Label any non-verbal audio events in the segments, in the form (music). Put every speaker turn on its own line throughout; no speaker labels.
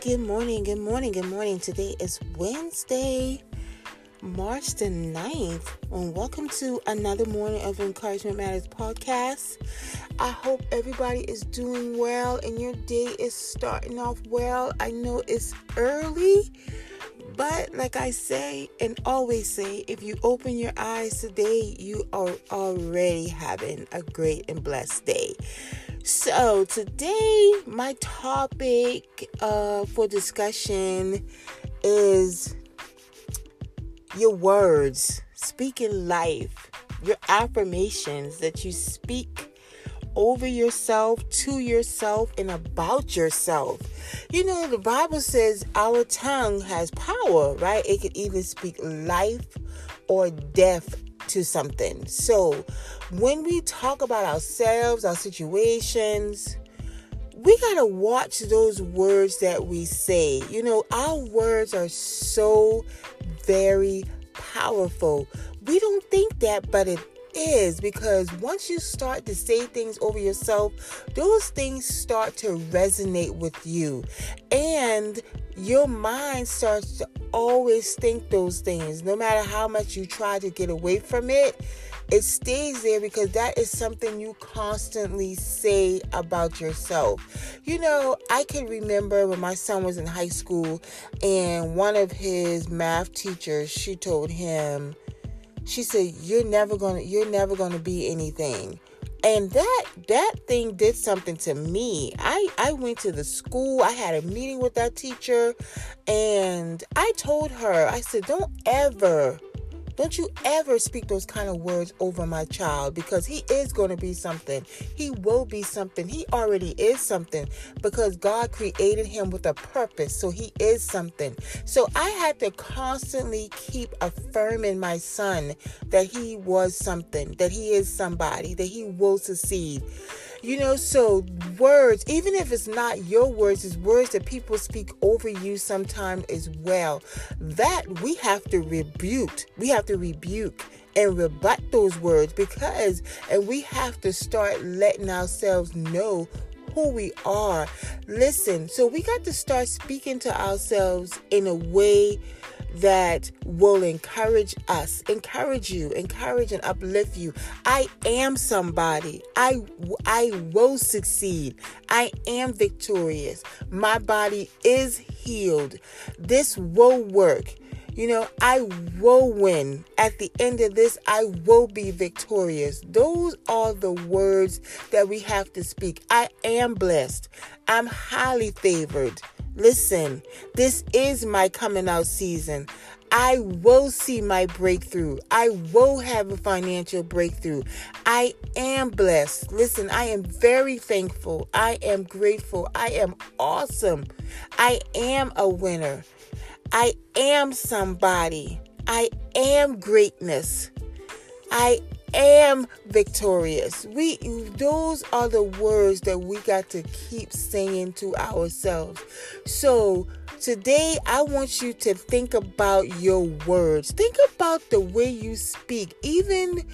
Good morning, good morning, good morning. Today is Wednesday, March the 9th, and welcome to another morning of Encouragement Matters podcast. I hope everybody is doing well and your day is starting off well. I know it's early, but like I say and always say, if you open your eyes today, you are already having a great and blessed day. So, today, my topic uh, for discussion is your words, speaking life, your affirmations that you speak over yourself, to yourself, and about yourself. You know, the Bible says our tongue has power, right? It can even speak life or death to something. So, when we talk about ourselves, our situations, we got to watch those words that we say. You know, our words are so very powerful. We don't think that, but it is because once you start to say things over yourself, those things start to resonate with you. And your mind starts to always think those things. No matter how much you try to get away from it, it stays there because that is something you constantly say about yourself. You know, I can remember when my son was in high school and one of his math teachers, she told him, she said, "You're never to you're never to be anything." and that that thing did something to me i i went to the school i had a meeting with that teacher and i told her i said don't ever don't you ever speak those kind of words over my child because he is going to be something. He will be something. He already is something because God created him with a purpose. So he is something. So I had to constantly keep affirming my son that he was something, that he is somebody, that he will succeed. You know, so words, even if it's not your words, it's words that people speak over you sometime as well. That we have to rebuke. We have to rebuke and rebut those words because, and we have to start letting ourselves know who we are. Listen, so we got to start speaking to ourselves in a way that will encourage us, encourage you, encourage and uplift you. I am somebody. I I will succeed. I am victorious. My body is healed. This will work. You know, I will win. At the end of this, I will be victorious. Those are the words that we have to speak. I am blessed. I'm highly favored. Listen, this is my coming out season. I will see my breakthrough. I will have a financial breakthrough. I am blessed. Listen, I am very thankful. I am grateful. I am awesome. I am a winner. I am somebody. I am greatness. I am victorious. We those are the words that we got to keep saying to ourselves. So today I want you to think about your words. Think about the way you speak, even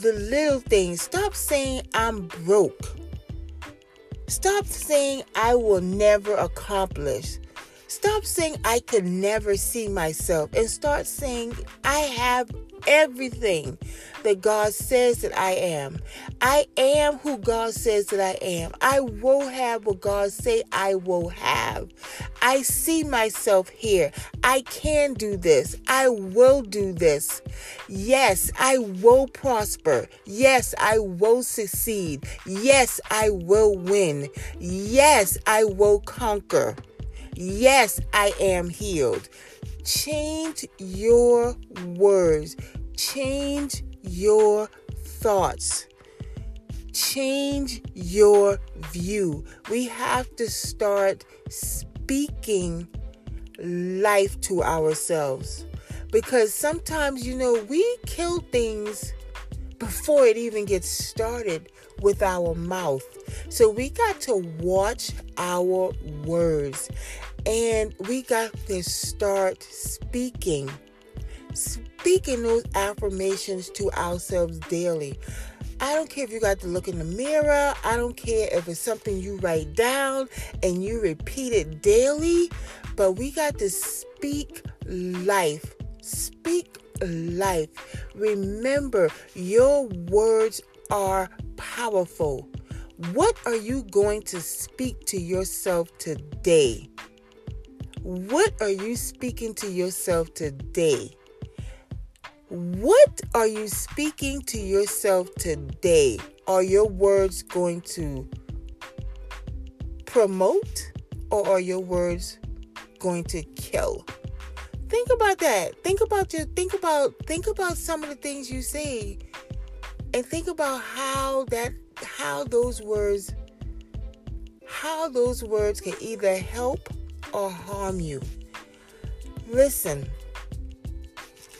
the little things. Stop saying I'm broke. Stop saying I will never accomplish. Stop saying I could never see myself and start saying I have everything that God says that I am. I am who God says that I am. I will have what God say I will have. I see myself here. I can do this. I will do this. Yes, I will prosper. Yes, I will succeed. Yes, I will win. Yes, I will conquer. Yes, I am healed. Change your words. Change your thoughts. Change your view. We have to start speaking life to ourselves. Because sometimes, you know, we kill things before it even gets started with our mouth. So we got to watch our words and we got to start speaking, speaking those affirmations to ourselves daily. I don't care if you got to look in the mirror. I don't care if it's something you write down and you repeat it daily. But we got to speak life. Speak life. Remember, your words are powerful. What are you going to speak to yourself today? What are you speaking to yourself today? What are you speaking to yourself today? Are your words going to promote or are your words going to kill? Think about that. Think about your think about think about some of the things you say and think about how that how those words how those words can either help or harm you. Listen.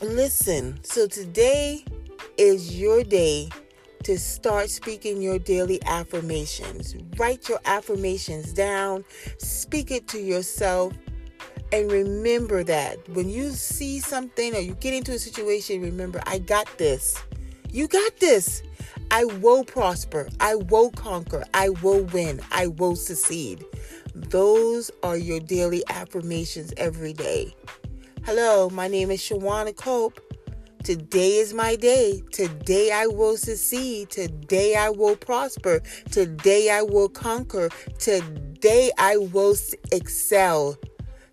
Listen. So today is your day to start speaking your daily affirmations. Write your affirmations down, speak it to yourself, and remember that when you see something or you get into a situation, remember, I got this. You got this. I will prosper. I will conquer. I will win. I will succeed. Those are your daily affirmations every day. Hello, my name is Shawana Cope. Today is my day. Today I will succeed. Today I will prosper. Today I will conquer. Today I will excel.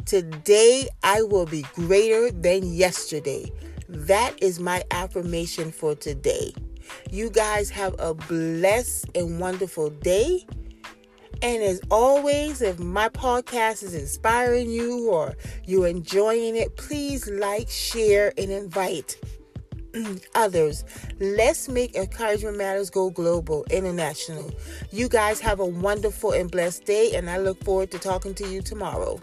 Today I will be greater than yesterday. That is my affirmation for today. You guys have a blessed and wonderful day. And as always, if my podcast is inspiring you or you're enjoying it, please like, share, and invite (clears throat) others. Let's make Encouragement Matters go global, international. You guys have a wonderful and blessed day, and I look forward to talking to you tomorrow.